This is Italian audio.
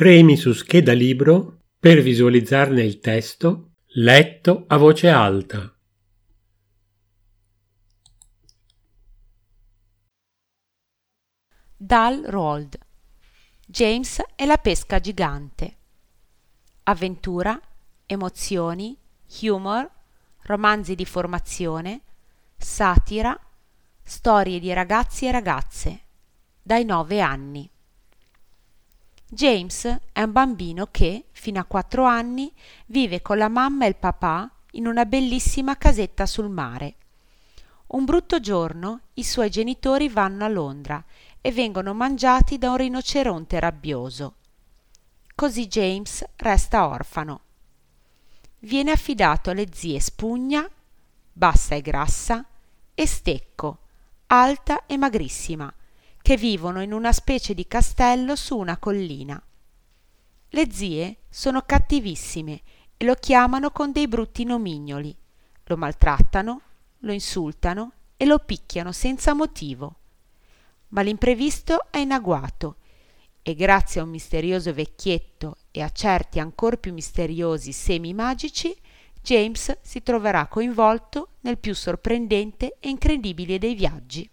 Premi su scheda libro per visualizzarne il testo letto a voce alta. Dal Rold James e la pesca gigante. Avventura, emozioni, humor, romanzi di formazione, satira, storie di ragazzi e ragazze, dai nove anni. James è un bambino che, fino a quattro anni, vive con la mamma e il papà in una bellissima casetta sul mare. Un brutto giorno i suoi genitori vanno a Londra e vengono mangiati da un rinoceronte rabbioso. Così James resta orfano. Viene affidato alle zie Spugna, bassa e grassa, e Stecco, alta e magrissima, che vivono in una specie di castello su una collina. Le zie sono cattivissime e lo chiamano con dei brutti nomignoli, lo maltrattano, lo insultano e lo picchiano senza motivo ma l'imprevisto è in agguato e grazie a un misterioso vecchietto e a certi ancor più misteriosi semi magici, James si troverà coinvolto nel più sorprendente e incredibile dei viaggi.